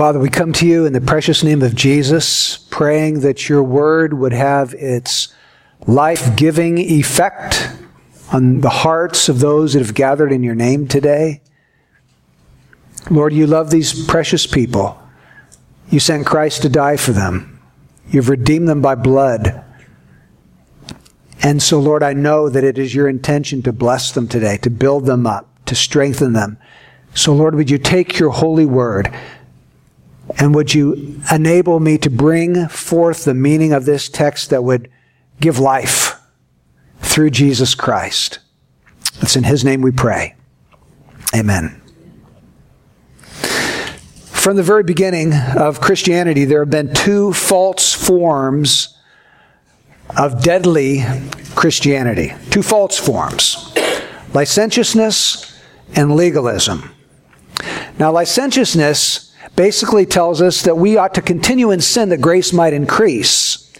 Father, we come to you in the precious name of Jesus, praying that your word would have its life giving effect on the hearts of those that have gathered in your name today. Lord, you love these precious people. You sent Christ to die for them. You've redeemed them by blood. And so, Lord, I know that it is your intention to bless them today, to build them up, to strengthen them. So, Lord, would you take your holy word and would you enable me to bring forth the meaning of this text that would give life through Jesus Christ? It's in his name we pray. Amen. From the very beginning of Christianity, there have been two false forms of deadly Christianity. Two false forms licentiousness and legalism. Now, licentiousness basically tells us that we ought to continue in sin that grace might increase.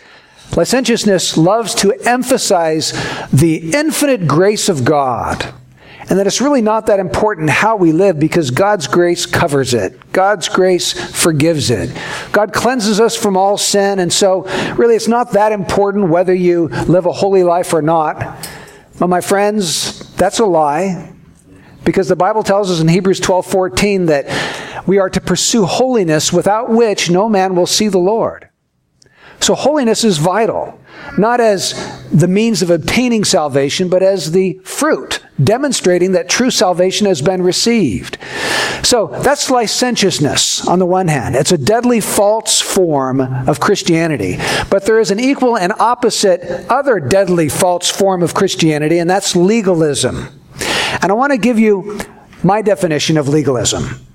Licentiousness loves to emphasize the infinite grace of God and that it's really not that important how we live because God's grace covers it. God's grace forgives it. God cleanses us from all sin, and so really it's not that important whether you live a holy life or not. But my friends, that's a lie. Because the Bible tells us in Hebrews 12 14 that we are to pursue holiness without which no man will see the Lord. So holiness is vital, not as the means of obtaining salvation, but as the fruit, demonstrating that true salvation has been received. So that's licentiousness on the one hand. It's a deadly false form of Christianity. But there is an equal and opposite other deadly false form of Christianity, and that's legalism. And I want to give you my definition of legalism.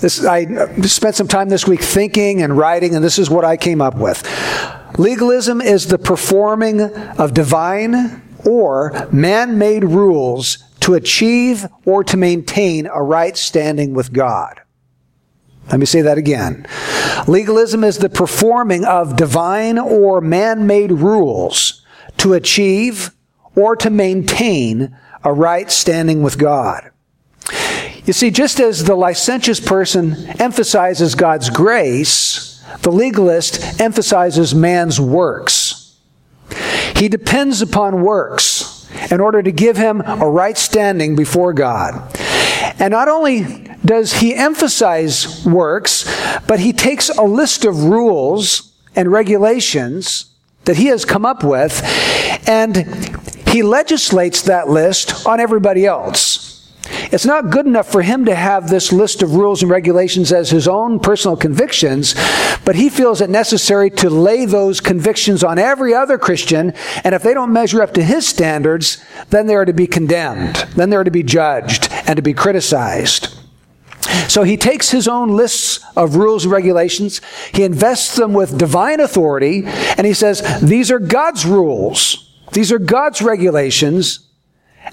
This, I spent some time this week thinking and writing, and this is what I came up with. Legalism is the performing of divine or man made rules to achieve or to maintain a right standing with God. Let me say that again. Legalism is the performing of divine or man made rules to achieve or to maintain a right standing with God. You see, just as the licentious person emphasizes God's grace, the legalist emphasizes man's works. He depends upon works in order to give him a right standing before God. And not only does he emphasize works, but he takes a list of rules and regulations that he has come up with and he legislates that list on everybody else. It's not good enough for him to have this list of rules and regulations as his own personal convictions, but he feels it necessary to lay those convictions on every other Christian, and if they don't measure up to his standards, then they are to be condemned, then they are to be judged and to be criticized. So he takes his own lists of rules and regulations, he invests them with divine authority, and he says, These are God's rules, these are God's regulations.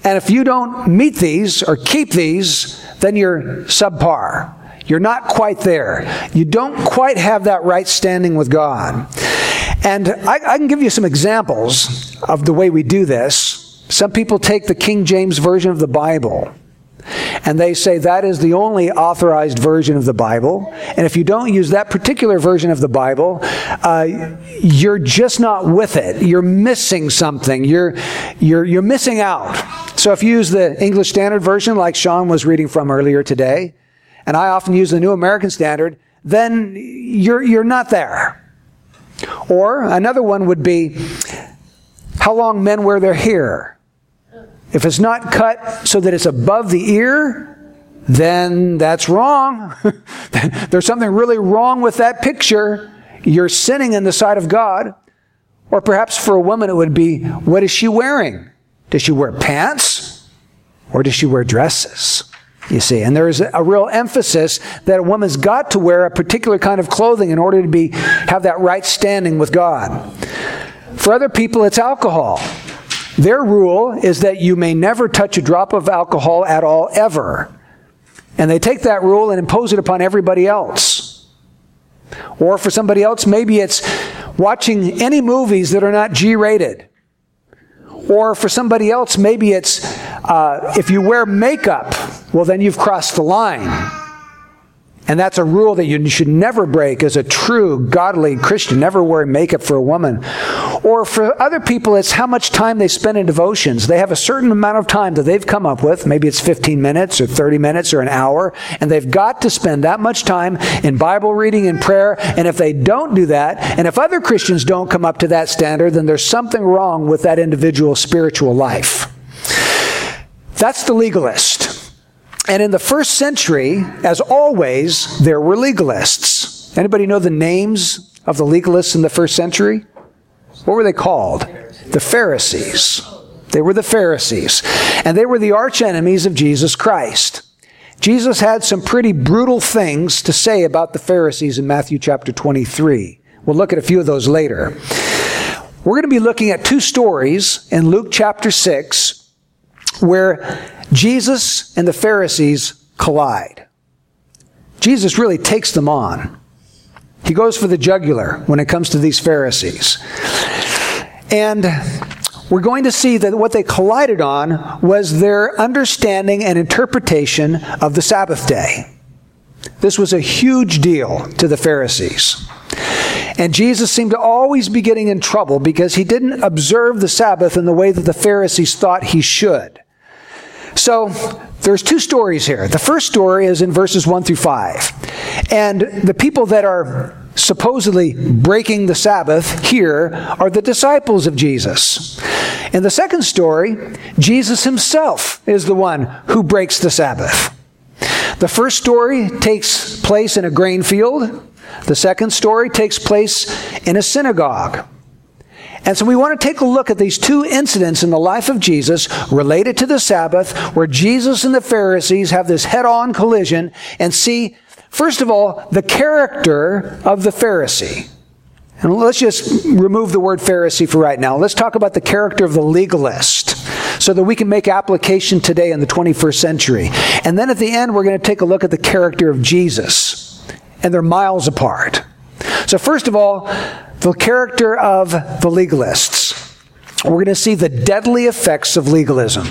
And if you don't meet these or keep these, then you're subpar. You're not quite there. You don't quite have that right standing with God. And I, I, can give you some examples of the way we do this. Some people take the King James Version of the Bible and they say that is the only authorized version of the Bible. And if you don't use that particular version of the Bible, uh, you're just not with it. You're missing something. You're, you're, you're missing out. So if you use the English Standard Version, like Sean was reading from earlier today, and I often use the New American Standard, then you're, you're not there. Or another one would be how long men wear their hair. If it's not cut so that it's above the ear, then that's wrong. There's something really wrong with that picture. You're sinning in the sight of God. Or perhaps for a woman, it would be what is she wearing? Does she wear pants? Or does she wear dresses? You see, and there is a real emphasis that a woman's got to wear a particular kind of clothing in order to be have that right standing with God. For other people, it's alcohol. Their rule is that you may never touch a drop of alcohol at all, ever. And they take that rule and impose it upon everybody else. Or for somebody else, maybe it's watching any movies that are not G rated. Or for somebody else, maybe it's uh, if you wear makeup, well, then you've crossed the line. And that's a rule that you should never break as a true godly Christian. Never wear makeup for a woman. Or for other people, it's how much time they spend in devotions. They have a certain amount of time that they've come up with. Maybe it's 15 minutes or 30 minutes or an hour. And they've got to spend that much time in Bible reading and prayer. And if they don't do that, and if other Christians don't come up to that standard, then there's something wrong with that individual's spiritual life. That's the legalist. And in the first century, as always, there were legalists. Anybody know the names of the legalists in the first century? What were they called? The Pharisees. They were the Pharisees. And they were the arch enemies of Jesus Christ. Jesus had some pretty brutal things to say about the Pharisees in Matthew chapter 23. We'll look at a few of those later. We're going to be looking at two stories in Luke chapter 6 where Jesus and the Pharisees collide. Jesus really takes them on. He goes for the jugular when it comes to these Pharisees. And we're going to see that what they collided on was their understanding and interpretation of the Sabbath day. This was a huge deal to the Pharisees. And Jesus seemed to always be getting in trouble because he didn't observe the Sabbath in the way that the Pharisees thought he should. So there's two stories here. The first story is in verses 1 through 5. And the people that are supposedly breaking the Sabbath here are the disciples of Jesus. In the second story, Jesus himself is the one who breaks the Sabbath. The first story takes place in a grain field. The second story takes place in a synagogue. And so we want to take a look at these two incidents in the life of Jesus related to the Sabbath, where Jesus and the Pharisees have this head on collision and see, first of all, the character of the Pharisee. And let's just remove the word Pharisee for right now. Let's talk about the character of the legalist so that we can make application today in the 21st century. And then at the end, we're going to take a look at the character of Jesus. And they're miles apart. So, first of all, the character of the legalists. We're going to see the deadly effects of legalism.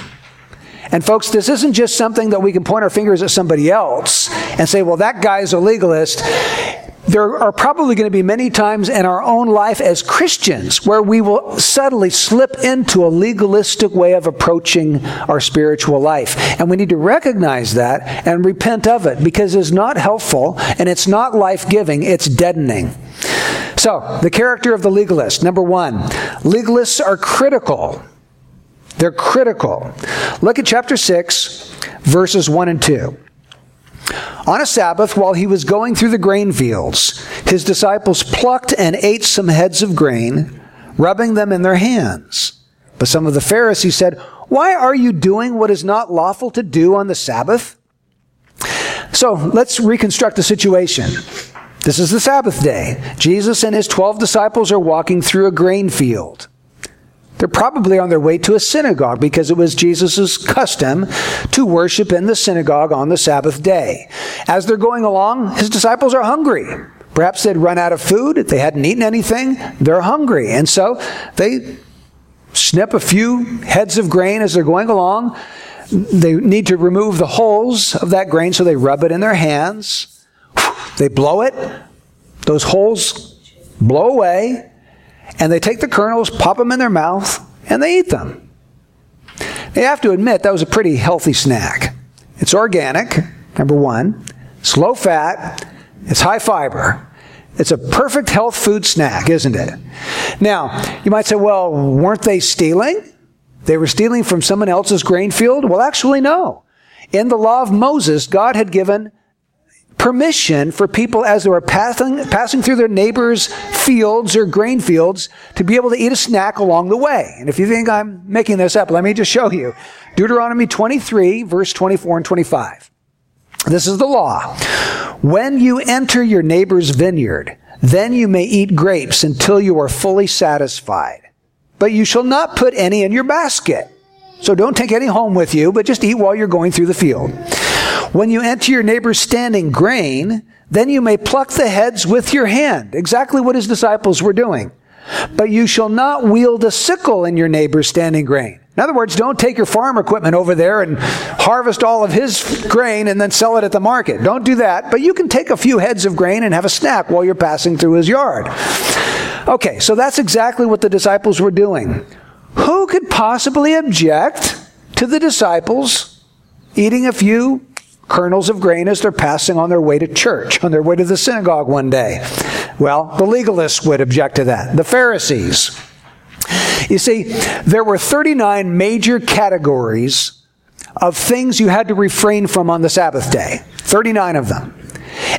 And folks, this isn't just something that we can point our fingers at somebody else and say, well, that guy's a legalist. There are probably going to be many times in our own life as Christians where we will subtly slip into a legalistic way of approaching our spiritual life. And we need to recognize that and repent of it because it's not helpful and it's not life giving, it's deadening. So, the character of the legalist. Number one, legalists are critical. They're critical. Look at chapter 6, verses 1 and 2. On a Sabbath, while he was going through the grain fields, his disciples plucked and ate some heads of grain, rubbing them in their hands. But some of the Pharisees said, Why are you doing what is not lawful to do on the Sabbath? So let's reconstruct the situation. This is the Sabbath day. Jesus and his 12 disciples are walking through a grain field. They're probably on their way to a synagogue because it was Jesus' custom to worship in the synagogue on the Sabbath day. As they're going along, his disciples are hungry. Perhaps they'd run out of food. If they hadn't eaten anything, they're hungry. And so they snip a few heads of grain as they're going along. They need to remove the holes of that grain, so they rub it in their hands. They blow it, those holes blow away, and they take the kernels, pop them in their mouth, and they eat them. They have to admit that was a pretty healthy snack. It's organic, number one, it's low fat, it's high fiber. It's a perfect health food snack, isn't it? Now, you might say, well, weren't they stealing? They were stealing from someone else's grain field? Well, actually, no. In the law of Moses, God had given permission for people as they were passing, passing through their neighbors' fields or grain fields to be able to eat a snack along the way. And if you think I'm making this up, let me just show you. Deuteronomy 23, verse 24 and 25. This is the law. When you enter your neighbor's vineyard, then you may eat grapes until you are fully satisfied. But you shall not put any in your basket. So don't take any home with you, but just eat while you're going through the field. When you enter your neighbor's standing grain, then you may pluck the heads with your hand. Exactly what his disciples were doing. But you shall not wield a sickle in your neighbor's standing grain. In other words, don't take your farm equipment over there and harvest all of his grain and then sell it at the market. Don't do that, but you can take a few heads of grain and have a snack while you're passing through his yard. Okay, so that's exactly what the disciples were doing. Who could possibly object to the disciples eating a few kernels of grain as they're passing on their way to church, on their way to the synagogue one day? Well, the legalists would object to that. The Pharisees, you see, there were 39 major categories of things you had to refrain from on the Sabbath day. 39 of them.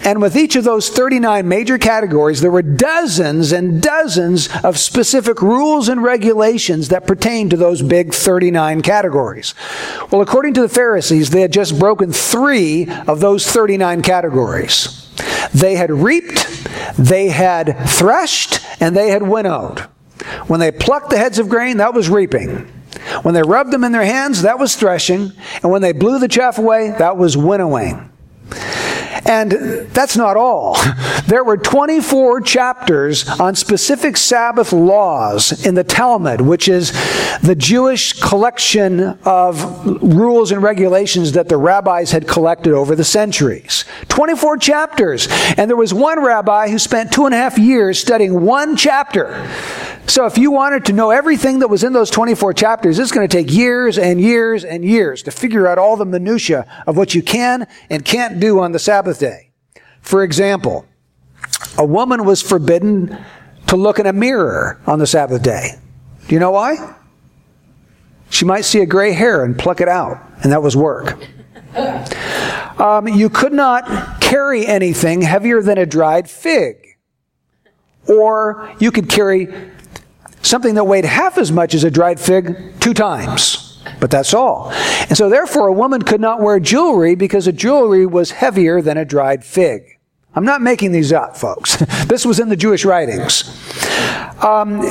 And with each of those 39 major categories, there were dozens and dozens of specific rules and regulations that pertain to those big 39 categories. Well, according to the Pharisees, they had just broken three of those 39 categories. They had reaped, they had threshed, and they had winnowed. When they plucked the heads of grain, that was reaping. When they rubbed them in their hands, that was threshing. And when they blew the chaff away, that was winnowing. And that's not all. There were 24 chapters on specific Sabbath laws in the Talmud, which is the Jewish collection of rules and regulations that the rabbis had collected over the centuries. 24 chapters. And there was one rabbi who spent two and a half years studying one chapter. So if you wanted to know everything that was in those 24 chapters, it's going to take years and years and years to figure out all the minutia of what you can and can't do on the Sabbath day. For example, a woman was forbidden to look in a mirror on the Sabbath day. Do you know why? She might see a gray hair and pluck it out, and that was work. Um, you could not carry anything heavier than a dried fig. Or you could carry something that weighed half as much as a dried fig two times. But that's all. And so, therefore, a woman could not wear jewelry because a jewelry was heavier than a dried fig. I'm not making these up, folks. this was in the Jewish writings. Um,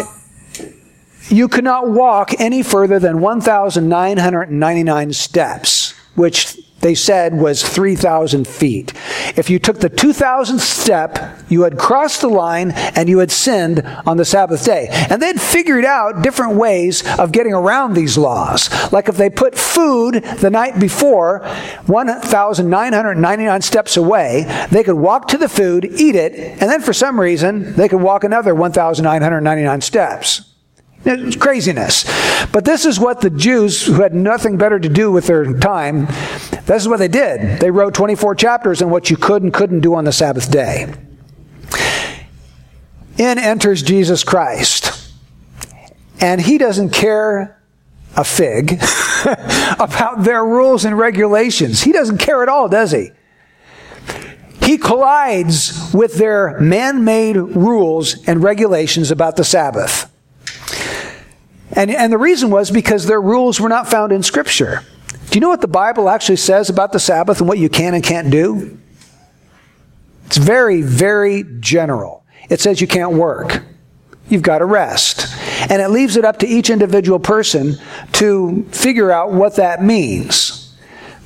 you could not walk any further than 1,999 steps, which they said was 3,000 feet. If you took the 2,000th step, you had crossed the line and you had sinned on the Sabbath day. And they'd figured out different ways of getting around these laws. Like if they put food the night before, 1,999 steps away, they could walk to the food, eat it, and then for some reason, they could walk another 1,999 steps. It's craziness. But this is what the Jews, who had nothing better to do with their time, this is what they did. They wrote 24 chapters on what you could and couldn't do on the Sabbath day. In enters Jesus Christ. And he doesn't care a fig about their rules and regulations. He doesn't care at all, does he? He collides with their man made rules and regulations about the Sabbath. And, and the reason was because their rules were not found in Scripture. Do you know what the Bible actually says about the Sabbath and what you can and can't do? It's very, very general. It says you can't work. You've got to rest. And it leaves it up to each individual person to figure out what that means.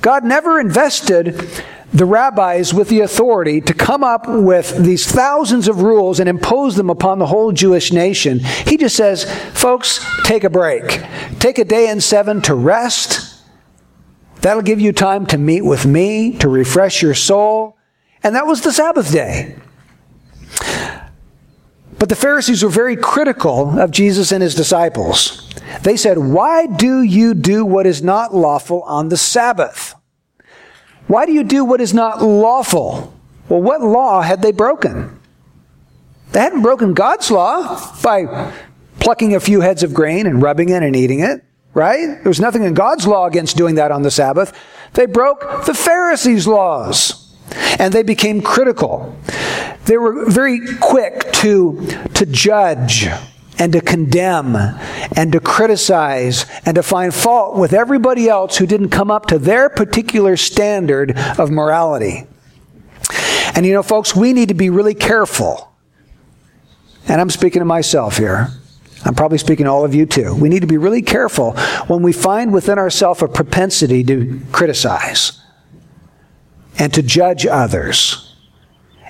God never invested the rabbis with the authority to come up with these thousands of rules and impose them upon the whole Jewish nation. He just says, folks, take a break. Take a day in seven to rest. That'll give you time to meet with me, to refresh your soul. And that was the Sabbath day. But the Pharisees were very critical of Jesus and his disciples. They said, Why do you do what is not lawful on the Sabbath? Why do you do what is not lawful? Well, what law had they broken? They hadn't broken God's law by plucking a few heads of grain and rubbing it and eating it, right? There was nothing in God's law against doing that on the Sabbath. They broke the Pharisees' laws and they became critical. They were very quick to, to judge and to condemn and to criticize and to find fault with everybody else who didn't come up to their particular standard of morality. And you know, folks, we need to be really careful. And I'm speaking to myself here. I'm probably speaking to all of you too. We need to be really careful when we find within ourselves a propensity to criticize and to judge others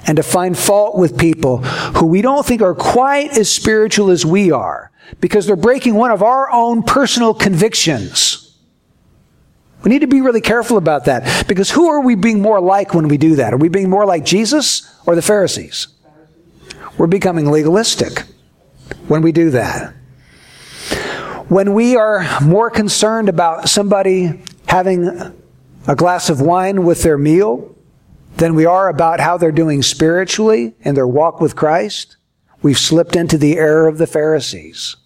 and to find fault with people who we don't think are quite as spiritual as we are. because they're breaking one of our own personal convictions. We need to be really careful about that because who are we being more like when we do that? Are we being more like Jesus or the Pharisees? We're becoming legalistic when we do that. When we are more concerned about somebody having a glass of wine with their meal than we are about how they're doing spiritually in their walk with Christ, we've slipped into the error of the Pharisees.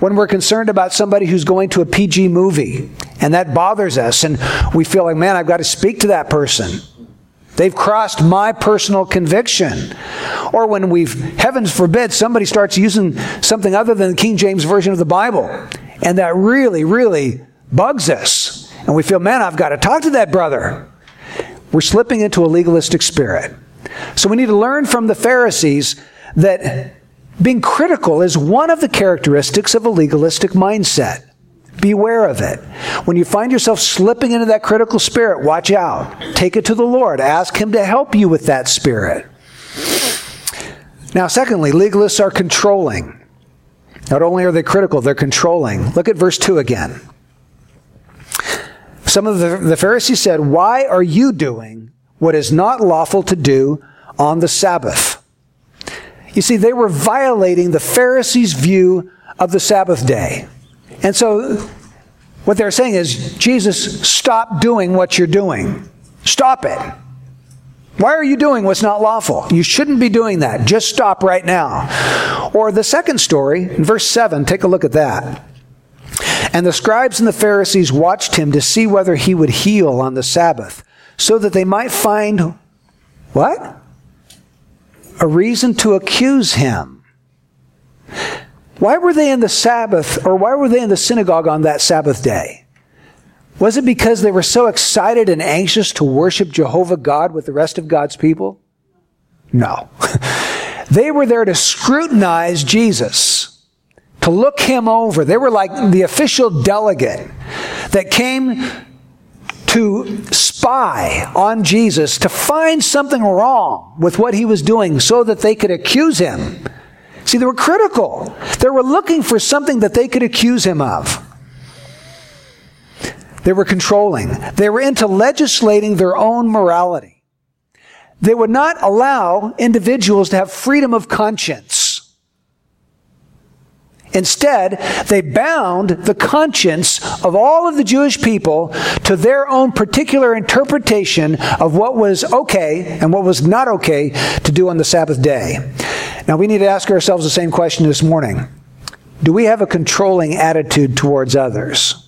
When we're concerned about somebody who's going to a PG movie and that bothers us and we feel like, man, I've got to speak to that person. They've crossed my personal conviction. Or when we've, heavens forbid, somebody starts using something other than the King James Version of the Bible. And that really, really bugs us. And we feel, man, I've got to talk to that brother. We're slipping into a legalistic spirit. So we need to learn from the Pharisees that being critical is one of the characteristics of a legalistic mindset. Beware of it. When you find yourself slipping into that critical spirit, watch out. Take it to the Lord. Ask Him to help you with that spirit. Now, secondly, legalists are controlling. Not only are they critical, they're controlling. Look at verse 2 again. Some of the, the Pharisees said, Why are you doing what is not lawful to do on the Sabbath? You see, they were violating the Pharisees' view of the Sabbath day. And so what they're saying is, Jesus, stop doing what you're doing. Stop it. Why are you doing what's not lawful? You shouldn't be doing that. Just stop right now. Or the second story, in verse 7, take a look at that. And the scribes and the Pharisees watched him to see whether he would heal on the Sabbath, so that they might find what? A reason to accuse him. Why were they in the Sabbath, or why were they in the synagogue on that Sabbath day? Was it because they were so excited and anxious to worship Jehovah God with the rest of God's people? No. they were there to scrutinize Jesus, to look him over. They were like the official delegate that came to spy on Jesus, to find something wrong with what he was doing so that they could accuse him See, they were critical. They were looking for something that they could accuse him of. They were controlling. They were into legislating their own morality. They would not allow individuals to have freedom of conscience. Instead, they bound the conscience of all of the Jewish people to their own particular interpretation of what was okay and what was not okay to do on the Sabbath day. Now, we need to ask ourselves the same question this morning Do we have a controlling attitude towards others?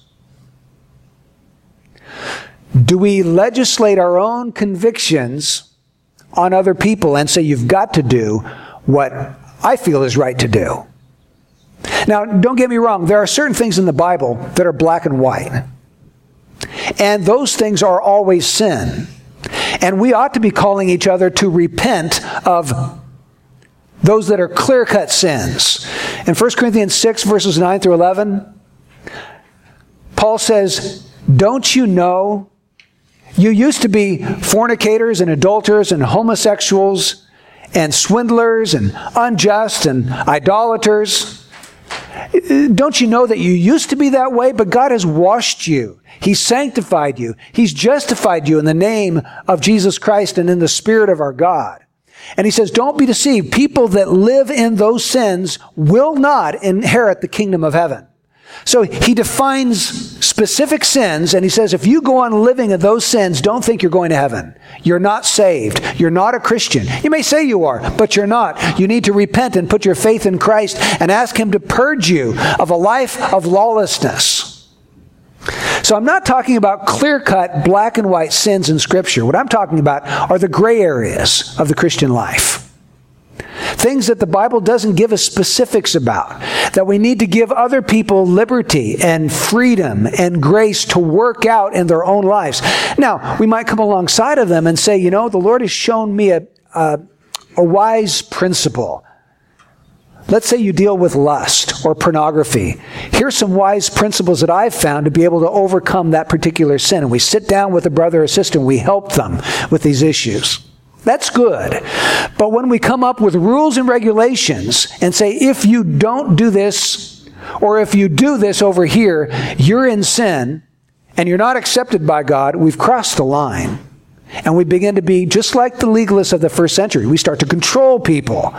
Do we legislate our own convictions on other people and say, you've got to do what I feel is right to do? Now, don't get me wrong, there are certain things in the Bible that are black and white. And those things are always sin. And we ought to be calling each other to repent of those that are clear cut sins. In 1 Corinthians 6, verses 9 through 11, Paul says, Don't you know you used to be fornicators and adulterers and homosexuals and swindlers and unjust and idolaters? Don't you know that you used to be that way, but God has washed you? He's sanctified you. He's justified you in the name of Jesus Christ and in the Spirit of our God. And he says, don't be deceived. People that live in those sins will not inherit the kingdom of heaven. So he defines specific sins and he says, if you go on living in those sins, don't think you're going to heaven. You're not saved. You're not a Christian. You may say you are, but you're not. You need to repent and put your faith in Christ and ask him to purge you of a life of lawlessness. So I'm not talking about clear cut black and white sins in Scripture. What I'm talking about are the gray areas of the Christian life. Things that the Bible doesn't give us specifics about, that we need to give other people liberty and freedom and grace to work out in their own lives. Now, we might come alongside of them and say, you know, the Lord has shown me a, a, a wise principle Let's say you deal with lust or pornography. Here's some wise principles that I've found to be able to overcome that particular sin. And we sit down with a brother or sister and we help them with these issues. That's good. But when we come up with rules and regulations and say, if you don't do this, or if you do this over here, you're in sin and you're not accepted by God, we've crossed the line. And we begin to be just like the legalists of the first century. We start to control people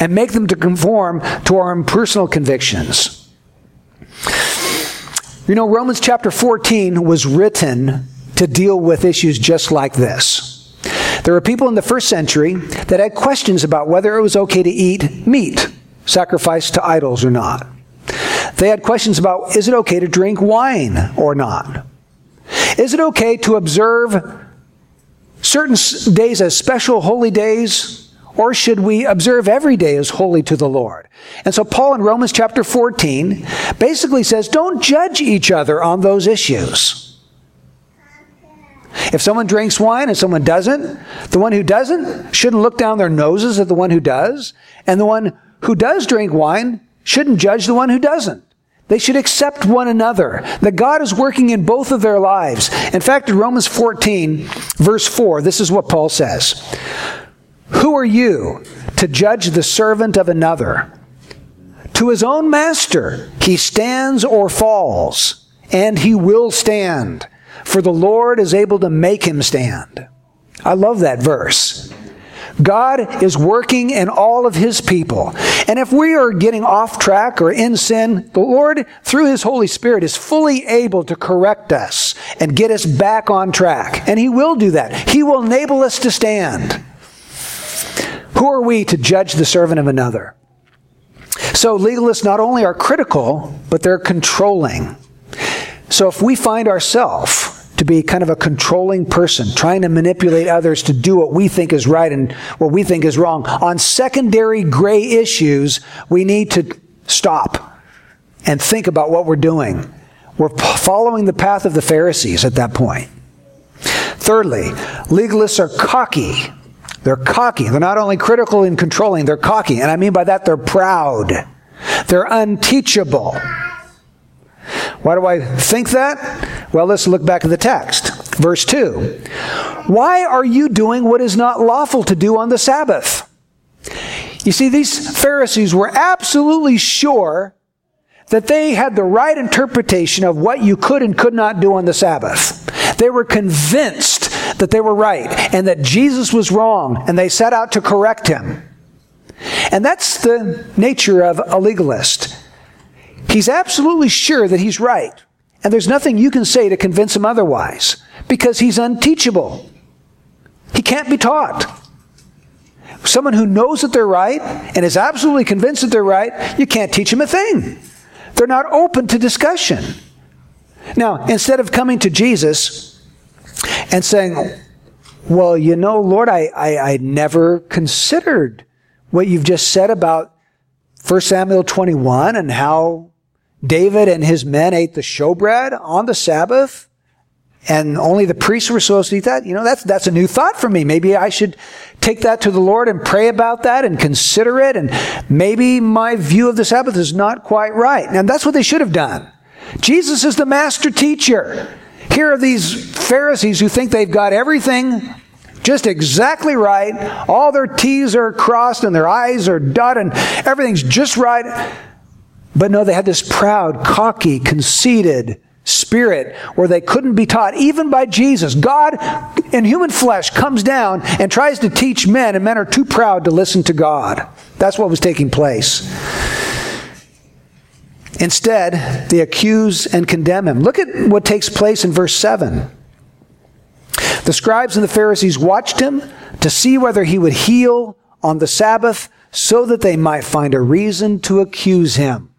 and make them to conform to our own personal convictions. You know, Romans chapter 14 was written to deal with issues just like this. There were people in the first century that had questions about whether it was okay to eat meat sacrificed to idols or not. They had questions about is it okay to drink wine or not? Is it okay to observe certain days as special holy days? Or should we observe every day as holy to the Lord? And so Paul in Romans chapter 14 basically says, don't judge each other on those issues. If someone drinks wine and someone doesn't, the one who doesn't shouldn't look down their noses at the one who does, and the one who does drink wine shouldn't judge the one who doesn't. They should accept one another, that God is working in both of their lives. In fact, in Romans 14, verse 4, this is what Paul says Who are you to judge the servant of another? To his own master he stands or falls, and he will stand, for the Lord is able to make him stand. I love that verse. God is working in all of His people. And if we are getting off track or in sin, the Lord, through His Holy Spirit, is fully able to correct us and get us back on track. And He will do that. He will enable us to stand. Who are we to judge the servant of another? So legalists not only are critical, but they're controlling. So if we find ourselves to be kind of a controlling person, trying to manipulate others to do what we think is right and what we think is wrong. On secondary gray issues, we need to stop and think about what we're doing. We're following the path of the Pharisees at that point. Thirdly, legalists are cocky. They're cocky. They're not only critical and controlling, they're cocky. And I mean by that, they're proud. They're unteachable. Why do I think that? Well, let's look back at the text. Verse 2. Why are you doing what is not lawful to do on the Sabbath? You see, these Pharisees were absolutely sure that they had the right interpretation of what you could and could not do on the Sabbath. They were convinced that they were right and that Jesus was wrong, and they set out to correct him. And that's the nature of a legalist. He's absolutely sure that he's right. And there's nothing you can say to convince him otherwise because he's unteachable. He can't be taught. Someone who knows that they're right and is absolutely convinced that they're right, you can't teach them a thing. They're not open to discussion. Now, instead of coming to Jesus and saying, Well, you know, Lord, I, I, I never considered what you've just said about 1 Samuel 21 and how David and his men ate the showbread on the Sabbath and only the priests were supposed to eat that. You know, that's, that's a new thought for me. Maybe I should take that to the Lord and pray about that and consider it. And maybe my view of the Sabbath is not quite right. And that's what they should have done. Jesus is the master teacher. Here are these Pharisees who think they've got everything just exactly right. All their T's are crossed and their I's are dotted and everything's just right. But no, they had this proud, cocky, conceited spirit where they couldn't be taught, even by Jesus. God in human flesh comes down and tries to teach men, and men are too proud to listen to God. That's what was taking place. Instead, they accuse and condemn him. Look at what takes place in verse 7. The scribes and the Pharisees watched him to see whether he would heal on the Sabbath so that they might find a reason to accuse him.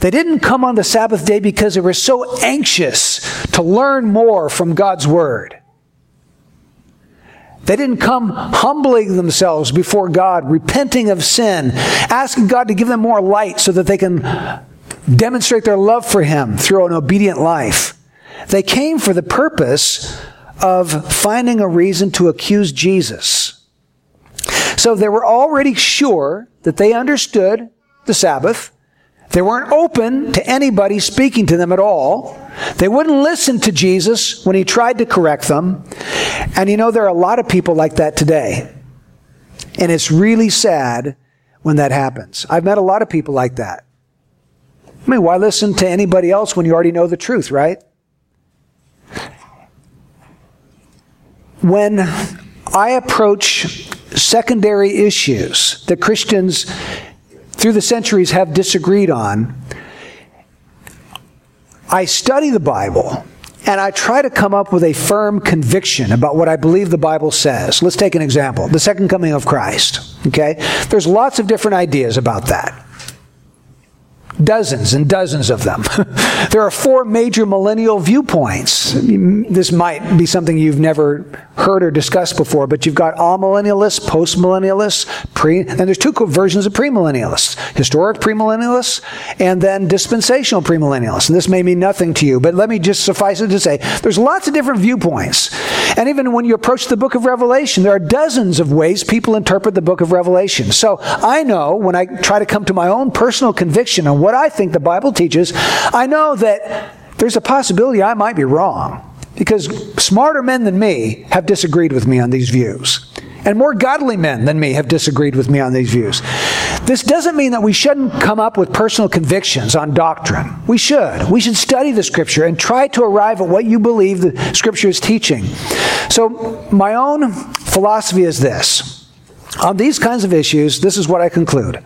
They didn't come on the Sabbath day because they were so anxious to learn more from God's Word. They didn't come humbling themselves before God, repenting of sin, asking God to give them more light so that they can demonstrate their love for Him through an obedient life. They came for the purpose of finding a reason to accuse Jesus. So they were already sure that they understood the Sabbath. They weren't open to anybody speaking to them at all. They wouldn't listen to Jesus when he tried to correct them. And you know, there are a lot of people like that today. And it's really sad when that happens. I've met a lot of people like that. I mean, why listen to anybody else when you already know the truth, right? When I approach secondary issues that Christians through the centuries have disagreed on, I study the Bible and I try to come up with a firm conviction about what I believe the Bible says. Let's take an example the second coming of Christ. Okay? There's lots of different ideas about that. Dozens and dozens of them. there are four major millennial viewpoints. This might be something you've never heard or discussed before, but you've got amillennialists, postmillennialists, pre, and there's two versions of premillennialists historic premillennialists, and then dispensational premillennialists. And this may mean nothing to you, but let me just suffice it to say there's lots of different viewpoints. And even when you approach the book of Revelation, there are dozens of ways people interpret the book of Revelation. So I know when I try to come to my own personal conviction on what I think the Bible teaches, I know that there's a possibility I might be wrong because smarter men than me have disagreed with me on these views. And more godly men than me have disagreed with me on these views. This doesn't mean that we shouldn't come up with personal convictions on doctrine. We should. We should study the Scripture and try to arrive at what you believe the Scripture is teaching. So, my own philosophy is this. On these kinds of issues, this is what I conclude.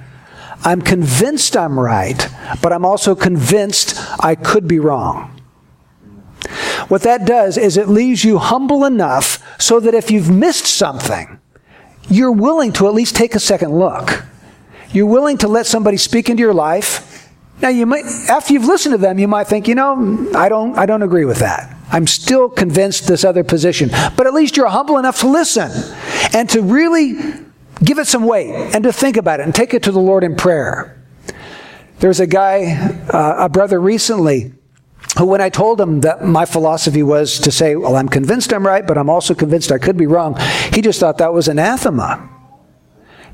I'm convinced I'm right, but I'm also convinced I could be wrong. What that does is it leaves you humble enough so that if you've missed something, you're willing to at least take a second look. You're willing to let somebody speak into your life. Now you might after you've listened to them, you might think, you know, I don't I don't agree with that. I'm still convinced this other position. But at least you're humble enough to listen and to really give it some weight and to think about it and take it to the Lord in prayer. There's a guy, uh, a brother recently, who, when I told him that my philosophy was to say, Well, I'm convinced I'm right, but I'm also convinced I could be wrong, he just thought that was anathema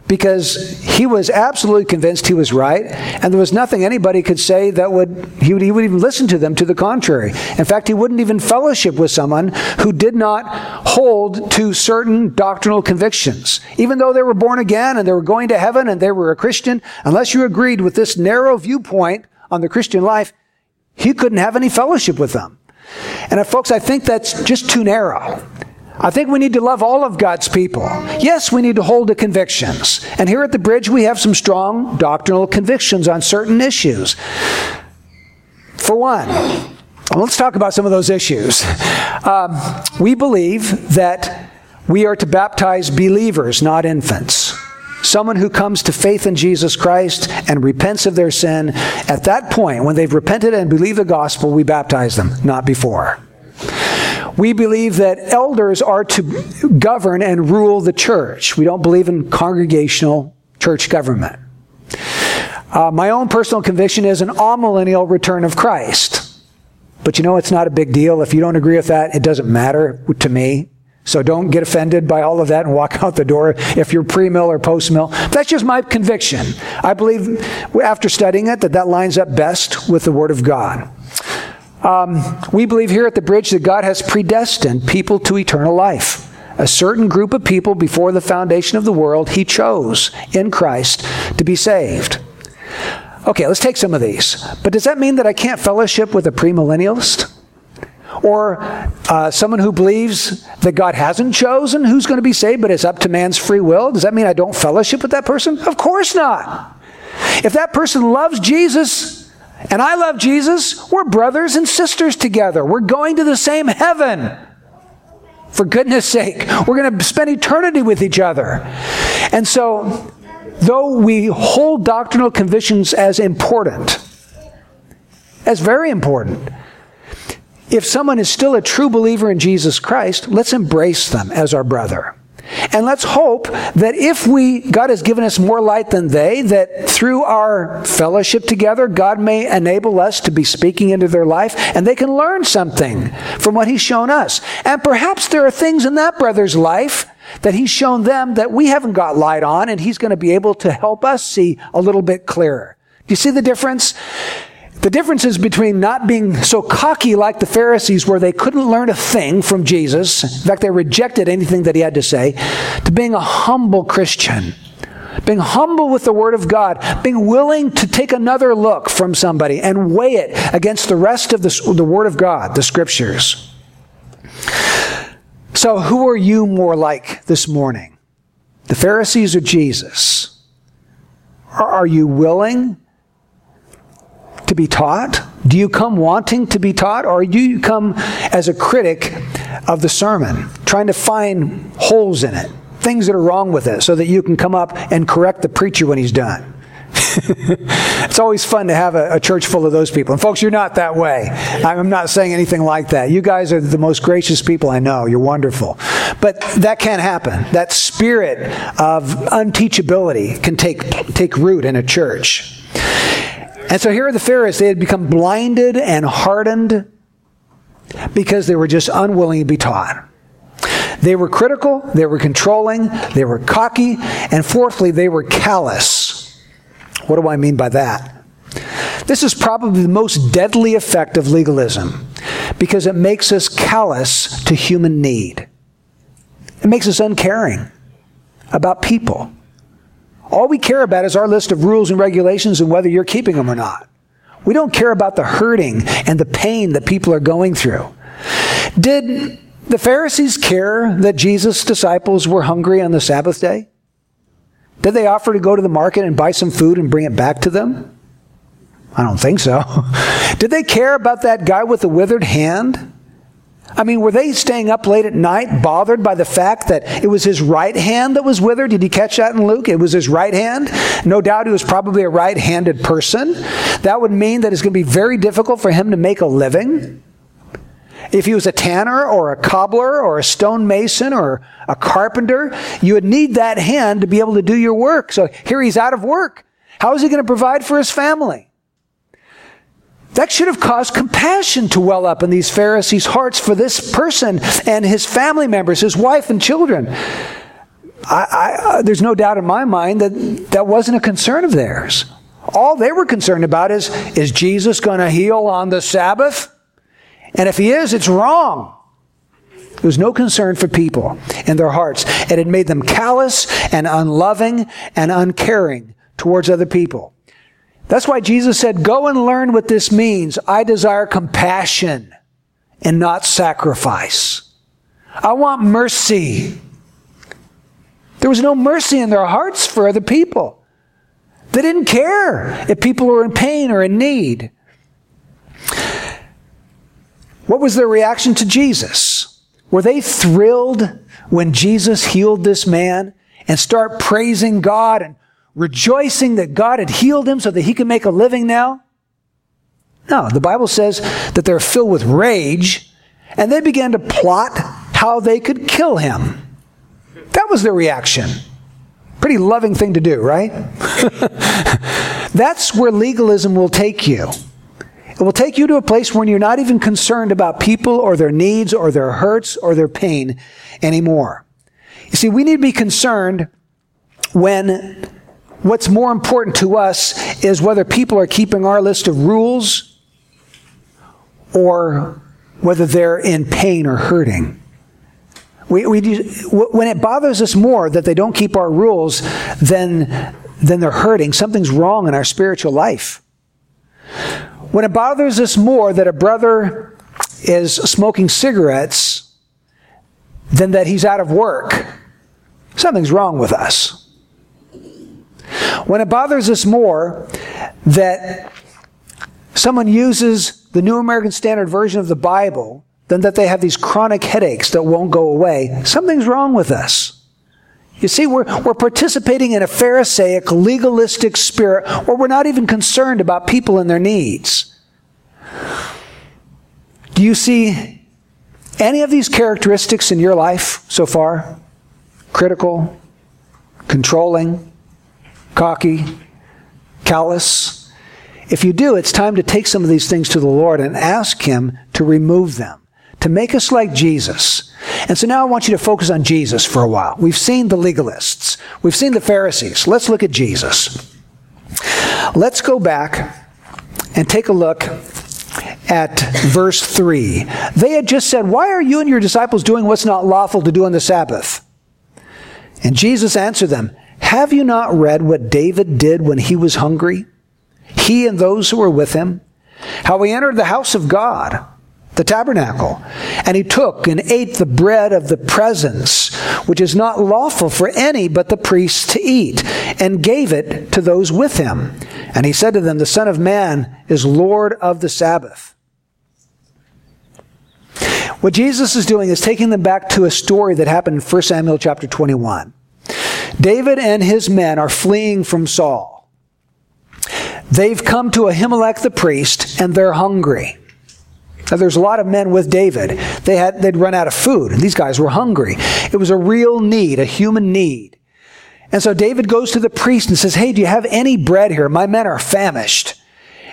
because he was absolutely convinced he was right, and there was nothing anybody could say that would he would, he would even listen to them. To the contrary, in fact, he wouldn't even fellowship with someone who did not hold to certain doctrinal convictions, even though they were born again and they were going to heaven and they were a Christian. Unless you agreed with this narrow viewpoint on the Christian life, he couldn't have any fellowship with them. And uh, folks, I think that's just too narrow. I think we need to love all of God's people. Yes, we need to hold to convictions. And here at the bridge, we have some strong doctrinal convictions on certain issues. For one, let's talk about some of those issues. Um, we believe that we are to baptize believers, not infants. Someone who comes to faith in Jesus Christ and repents of their sin, at that point, when they've repented and believed the gospel, we baptize them, not before. We believe that elders are to govern and rule the church. We don't believe in congregational church government. Uh, my own personal conviction is an amillennial return of Christ. But you know, it's not a big deal. If you don't agree with that, it doesn't matter to me. So don't get offended by all of that and walk out the door if you're pre-mill or post-mill. That's just my conviction. I believe after studying it that that lines up best with the Word of God. Um, we believe here at the bridge that God has predestined people to eternal life. A certain group of people before the foundation of the world, He chose in Christ to be saved. Okay, let's take some of these. But does that mean that I can't fellowship with a premillennialist? Or uh, someone who believes that God hasn't chosen who's going to be saved, but it's up to man's free will? Does that mean I don't fellowship with that person? Of course not. If that person loves Jesus, and I love Jesus, we're brothers and sisters together. We're going to the same heaven. For goodness sake, we're going to spend eternity with each other. And so, though we hold doctrinal convictions as important, as very important, if someone is still a true believer in Jesus Christ, let's embrace them as our brother. And let's hope that if we, God has given us more light than they, that through our fellowship together, God may enable us to be speaking into their life and they can learn something from what He's shown us. And perhaps there are things in that brother's life that He's shown them that we haven't got light on and He's going to be able to help us see a little bit clearer. Do you see the difference? The difference is between not being so cocky like the Pharisees, where they couldn't learn a thing from Jesus, in fact, they rejected anything that he had to say, to being a humble Christian. Being humble with the Word of God, being willing to take another look from somebody and weigh it against the rest of the, the Word of God, the Scriptures. So, who are you more like this morning? The Pharisees or Jesus? Are you willing to be taught? Do you come wanting to be taught, or do you come as a critic of the sermon, trying to find holes in it, things that are wrong with it, so that you can come up and correct the preacher when he's done? it's always fun to have a, a, church full of those people. And folks, you're not that way. I'm not saying anything like that. You guys are the most gracious people I know. You're wonderful. But that can't happen. That spirit of unteachability can take, take root in a church. And so here are the Pharisees. They had become blinded and hardened because they were just unwilling to be taught. They were critical, they were controlling, they were cocky, and fourthly, they were callous. What do I mean by that? This is probably the most deadly effect of legalism because it makes us callous to human need. It makes us uncaring about people. All we care about is our list of rules and regulations and whether you're keeping them or not. We don't care about the hurting and the pain that people are going through. Did the Pharisees care that Jesus' disciples were hungry on the Sabbath day? Did they offer to go to the market and buy some food and bring it back to them? I don't think so. Did they care about that guy with the withered hand? I mean, were they staying up late at night bothered by the fact that it was his right hand that was withered? Did you catch that in Luke? It was his right hand. No doubt he was probably a right handed person. That would mean that it's going to be very difficult for him to make a living. If he was a tanner or a cobbler or a stonemason or a carpenter, you would need that hand to be able to do your work. So here he's out of work. How is he going to provide for his family? That should have caused compassion to well up in these Pharisees' hearts for this person and his family members, his wife and children. I, I, uh, there's no doubt in my mind that that wasn't a concern of theirs. All they were concerned about is is Jesus going to heal on the Sabbath? And if he is, it's wrong. There was no concern for people in their hearts. It had made them callous and unloving and uncaring towards other people. That's why Jesus said, Go and learn what this means. I desire compassion and not sacrifice. I want mercy. There was no mercy in their hearts for other people. They didn't care if people were in pain or in need. What was their reaction to Jesus? Were they thrilled when Jesus healed this man and start praising God and rejoicing that God had healed him so that he could make a living now? No, the Bible says that they're filled with rage and they began to plot how they could kill him. That was their reaction. Pretty loving thing to do, right? That's where legalism will take you. It will take you to a place where you're not even concerned about people or their needs or their hurts or their pain anymore. You see, we need to be concerned when What's more important to us is whether people are keeping our list of rules or whether they're in pain or hurting. We, we do, when it bothers us more that they don't keep our rules than, than they're hurting, something's wrong in our spiritual life. When it bothers us more that a brother is smoking cigarettes than that he's out of work, something's wrong with us. When it bothers us more that someone uses the New American Standard Version of the Bible than that they have these chronic headaches that won't go away, something's wrong with us. You see, we're, we're participating in a Pharisaic, legalistic spirit where we're not even concerned about people and their needs. Do you see any of these characteristics in your life so far? Critical, controlling, cocky, callous. If you do, it's time to take some of these things to the Lord and ask Him to remove them, to make us like Jesus. And so now I want you to focus on Jesus for a while. We've seen the legalists, we've seen the Pharisees. Let's look at Jesus. Let's go back and take a look at verse 3. They had just said, Why are you and your disciples doing what's not lawful to do on the Sabbath? And Jesus answered them, Have you not read what David did when he was hungry? He and those who were with him? How he entered the house of God, the tabernacle, and he took and ate the bread of the presence, which is not lawful for any but the priests to eat, and gave it to those with him. And he said to them, The Son of Man is Lord of the Sabbath. What Jesus is doing is taking them back to a story that happened in 1 Samuel chapter 21. David and his men are fleeing from Saul. They've come to Ahimelech the priest and they're hungry. Now, there's a lot of men with David. They had, they'd run out of food, and these guys were hungry. It was a real need, a human need. And so David goes to the priest and says, Hey, do you have any bread here? My men are famished.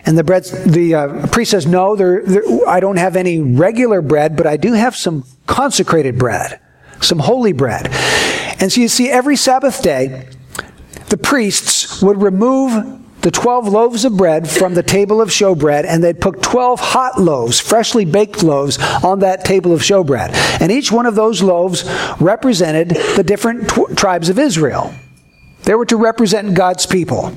And the bread, the uh, priest says, No, there, there, I don't have any regular bread, but I do have some consecrated bread, some holy bread. And so you see, every Sabbath day, the priests would remove the 12 loaves of bread from the table of showbread, and they'd put 12 hot loaves, freshly baked loaves, on that table of showbread. And each one of those loaves represented the different tribes of Israel. They were to represent God's people.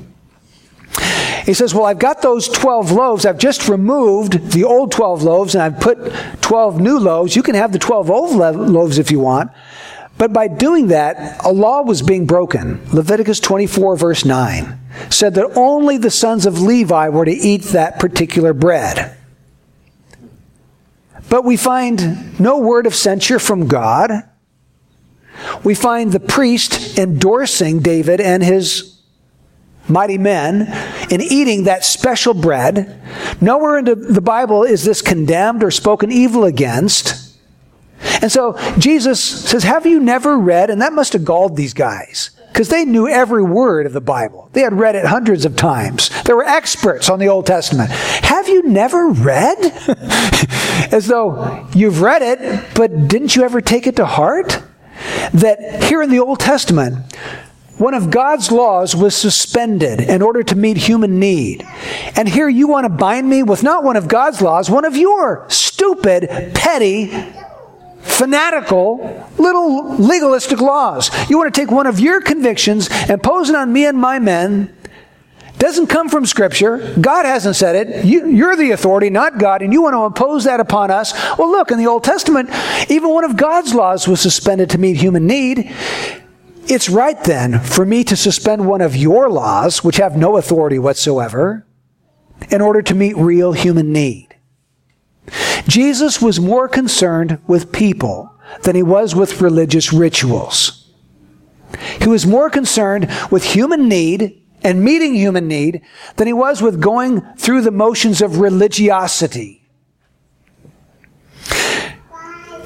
He says, Well, I've got those 12 loaves. I've just removed the old 12 loaves and I've put 12 new loaves. You can have the 12 old loaves if you want. But by doing that, a law was being broken. Leviticus 24, verse 9, said that only the sons of Levi were to eat that particular bread. But we find no word of censure from God. We find the priest endorsing David and his mighty men in eating that special bread. Nowhere in the Bible is this condemned or spoken evil against. And so Jesus says, Have you never read? And that must have galled these guys because they knew every word of the Bible. They had read it hundreds of times. They were experts on the Old Testament. Have you never read? As though you've read it, but didn't you ever take it to heart? That here in the Old Testament, one of God's laws was suspended in order to meet human need. And here you want to bind me with not one of God's laws, one of your stupid, petty, fanatical, little legalistic laws. You want to take one of your convictions and pose it on me and my men. Doesn't come from Scripture. God hasn't said it. You, are the authority, not God, and you want to impose that upon us. Well, look, in the Old Testament, even one of God's laws was suspended to meet human need. It's right then for me to suspend one of your laws, which have no authority whatsoever, in order to meet real human need. Jesus was more concerned with people than he was with religious rituals. He was more concerned with human need and meeting human need than he was with going through the motions of religiosity.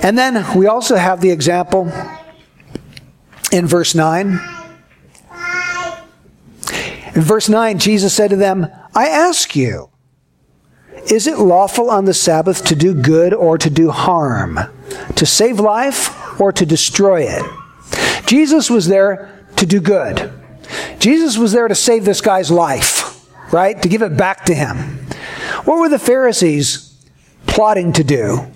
And then we also have the example in verse 9. In verse 9, Jesus said to them, I ask you, is it lawful on the Sabbath to do good or to do harm? To save life or to destroy it? Jesus was there to do good. Jesus was there to save this guy's life, right? To give it back to him. What were the Pharisees plotting to do?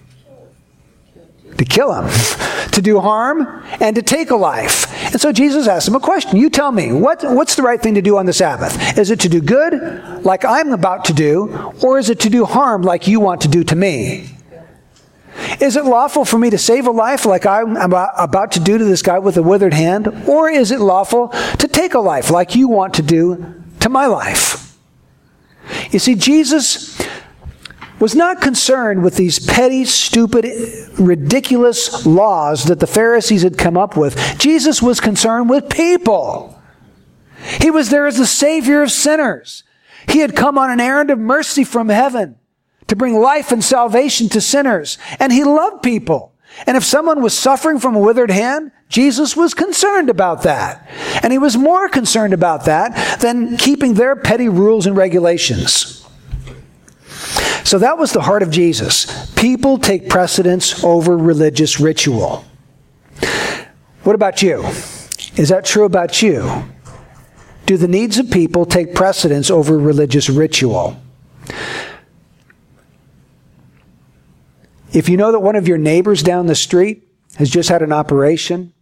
To kill him to do harm and to take a life. And so Jesus asked him a question. You tell me, what, what's the right thing to do on the Sabbath? Is it to do good, like I'm about to do, or is it to do harm, like you want to do to me? Is it lawful for me to save a life like I'm about to do to this guy with a withered hand? Or is it lawful to take a life like you want to do to my life? You see, Jesus was not concerned with these petty, stupid, ridiculous laws that the Pharisees had come up with. Jesus was concerned with people. He was there as the Savior of sinners. He had come on an errand of mercy from heaven to bring life and salvation to sinners. And he loved people. And if someone was suffering from a withered hand, Jesus was concerned about that. And he was more concerned about that than keeping their petty rules and regulations. So that was the heart of Jesus. People take precedence over religious ritual. What about you? Is that true about you? Do the needs of people take precedence over religious ritual? If you know that one of your neighbors down the street has just had an operation,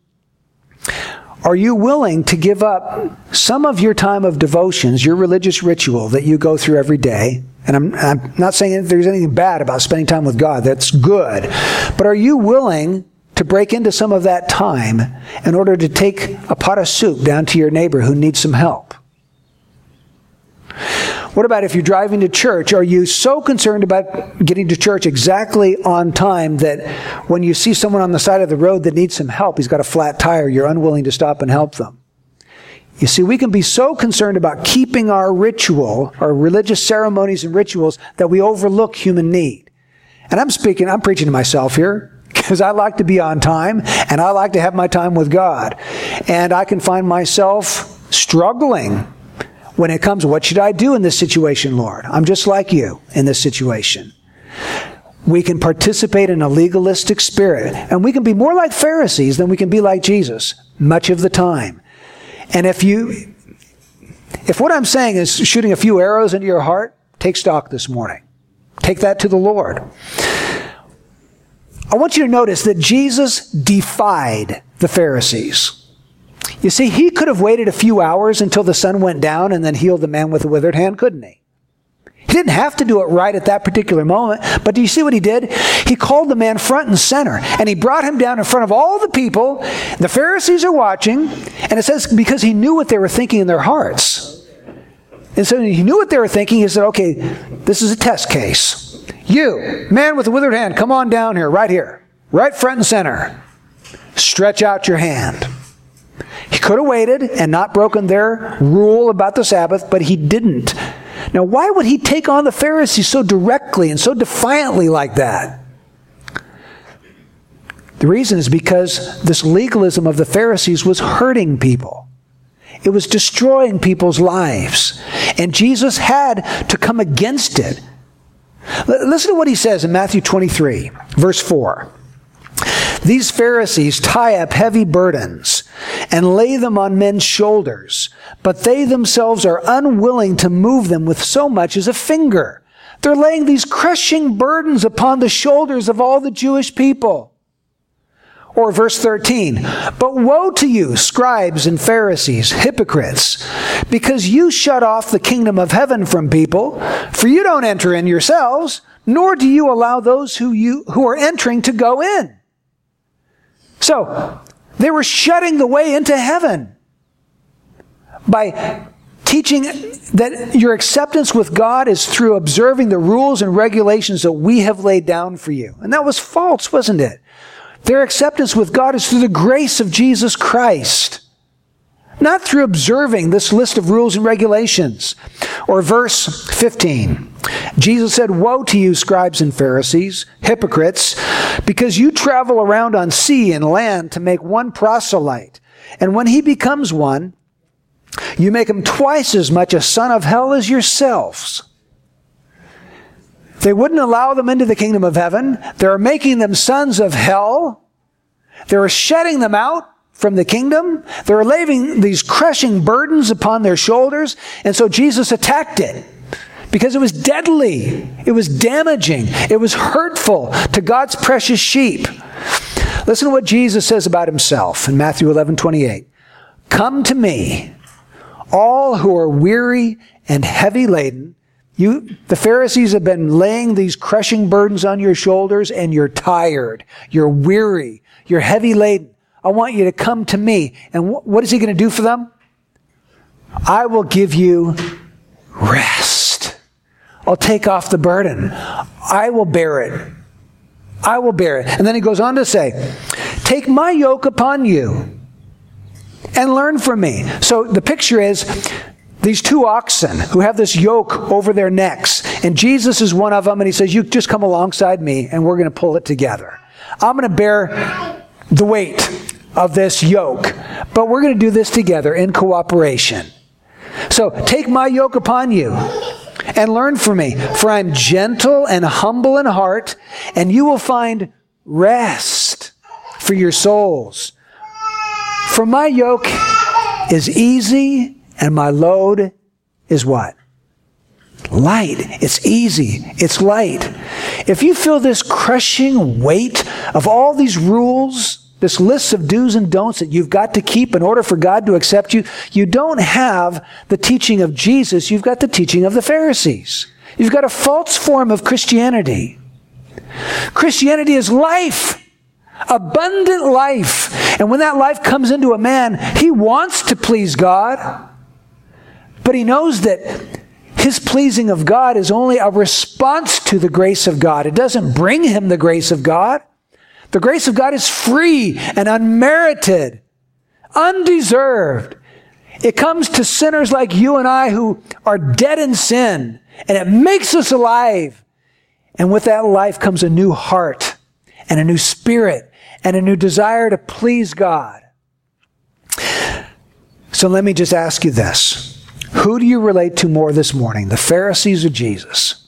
are you willing to give up some of your time of devotions, your religious ritual that you go through every day? And I'm, I'm not saying that there's anything bad about spending time with God. That's good. But are you willing to break into some of that time in order to take a pot of soup down to your neighbor who needs some help? What about if you're driving to church? Are you so concerned about getting to church exactly on time that when you see someone on the side of the road that needs some help, he's got a flat tire, you're unwilling to stop and help them? You see, we can be so concerned about keeping our ritual, our religious ceremonies and rituals, that we overlook human need. And I'm speaking, I'm preaching to myself here because I like to be on time and I like to have my time with God. And I can find myself struggling when it comes, what should I do in this situation, Lord? I'm just like you in this situation. We can participate in a legalistic spirit, and we can be more like Pharisees than we can be like Jesus much of the time. And if you, if what I'm saying is shooting a few arrows into your heart, take stock this morning. Take that to the Lord. I want you to notice that Jesus defied the Pharisees. You see, he could have waited a few hours until the sun went down and then healed the man with the withered hand, couldn't he? He didn't have to do it right at that particular moment, but do you see what he did? He called the man front and center, and he brought him down in front of all the people. The Pharisees are watching, and it says because he knew what they were thinking in their hearts. And so he knew what they were thinking. He said, okay, this is a test case. You, man with the withered hand, come on down here, right here, right front and center. Stretch out your hand. He could have waited and not broken their rule about the Sabbath, but he didn't. Now, why would he take on the Pharisees so directly and so defiantly like that? The reason is because this legalism of the Pharisees was hurting people. It was destroying people's lives. And Jesus had to come against it. Listen to what he says in Matthew 23, verse 4. These Pharisees tie up heavy burdens and lay them on men's shoulders, but they themselves are unwilling to move them with so much as a finger. They're laying these crushing burdens upon the shoulders of all the Jewish people. Or verse 13, but woe to you, scribes and Pharisees, hypocrites, because you shut off the kingdom of heaven from people, for you don't enter in yourselves, nor do you allow those who you, who are entering to go in. So, they were shutting the way into heaven by teaching that your acceptance with God is through observing the rules and regulations that we have laid down for you. And that was false, wasn't it? Their acceptance with God is through the grace of Jesus Christ, not through observing this list of rules and regulations. Or verse 15. Jesus said, Woe to you, scribes and Pharisees, hypocrites, because you travel around on sea and land to make one proselyte. And when he becomes one, you make him twice as much a son of hell as yourselves. They wouldn't allow them into the kingdom of heaven. They're making them sons of hell. They're shutting them out from the kingdom. They're laying these crushing burdens upon their shoulders. And so Jesus attacked it because it was deadly. It was damaging. It was hurtful to God's precious sheep. Listen to what Jesus says about himself in Matthew 11 28. Come to me, all who are weary and heavy laden you, the Pharisees have been laying these crushing burdens on your shoulders and you're tired. You're weary. You're heavy laden. I want you to come to me. And wh- what is he going to do for them? I will give you rest. I'll take off the burden. I will bear it. I will bear it. And then he goes on to say, Take my yoke upon you and learn from me. So the picture is these two oxen who have this yoke over their necks. And Jesus is one of them, and he says, You just come alongside me, and we're going to pull it together. I'm going to bear the weight of this yoke, but we're going to do this together in cooperation. So take my yoke upon you and learn from me, for I'm gentle and humble in heart, and you will find rest for your souls. For my yoke is easy and my load is what? light. It's easy. It's light. If you feel this crushing weight of all these rules, this list of do's and don'ts that you've got to keep in order for God to accept you, you don't have the teaching of Jesus, you've got the teaching of the Pharisees. You've got a false form of Christianity. Christianity is life abundant life. And when that life comes into a man, he wants to please God, but he knows that his pleasing of God is only a response to the grace of God. It doesn't bring him the grace of God. The grace of God is free and unmerited, undeserved. It comes to sinners like you and I who are dead in sin, and it makes us alive. And with that life comes a new heart and a new spirit and a new desire to please God. So let me just ask you this. Who do you relate to more this morning, the Pharisees or Jesus?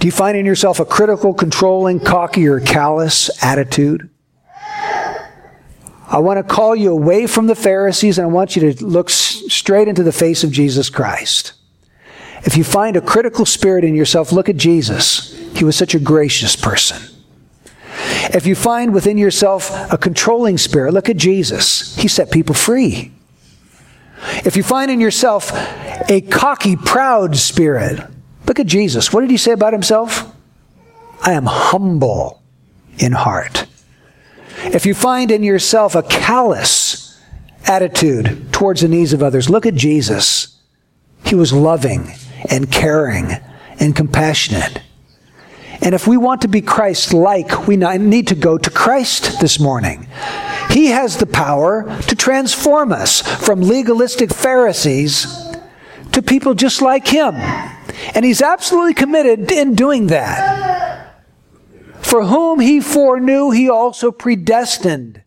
Do you find in yourself a critical, controlling, cocky, or callous attitude? I want to call you away from the Pharisees and I want you to look straight into the face of Jesus Christ. If you find a critical spirit in yourself, look at Jesus. He was such a gracious person. If you find within yourself a controlling spirit, look at Jesus. He set people free. If you find in yourself a cocky, proud spirit, look at Jesus. What did he say about himself? I am humble in heart. If you find in yourself a callous attitude towards the needs of others, look at Jesus. He was loving and caring and compassionate. And if we want to be Christ like, we need to go to Christ this morning. He has the power to transform us from legalistic Pharisees to people just like Him. And He's absolutely committed in doing that. For whom He foreknew, He also predestined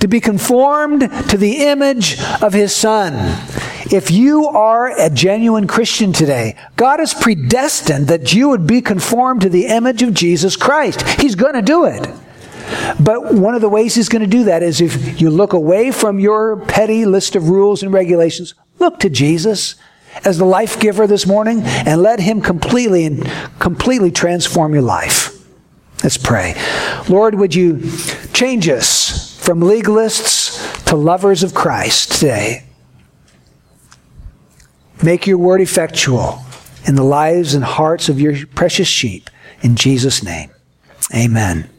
to be conformed to the image of His Son if you are a genuine Christian today, God has predestined that you would be conformed to the image of Jesus Christ. He's going to do it. But one of the ways He's going to do that is if you look away from your petty list of rules and regulations, look to Jesus as the life giver this morning and let Him completely and completely transform your life. Let's pray. Lord, would you change us from legalists to lovers of Christ today? Make your word effectual in the lives and hearts of your precious sheep. In Jesus' name, amen.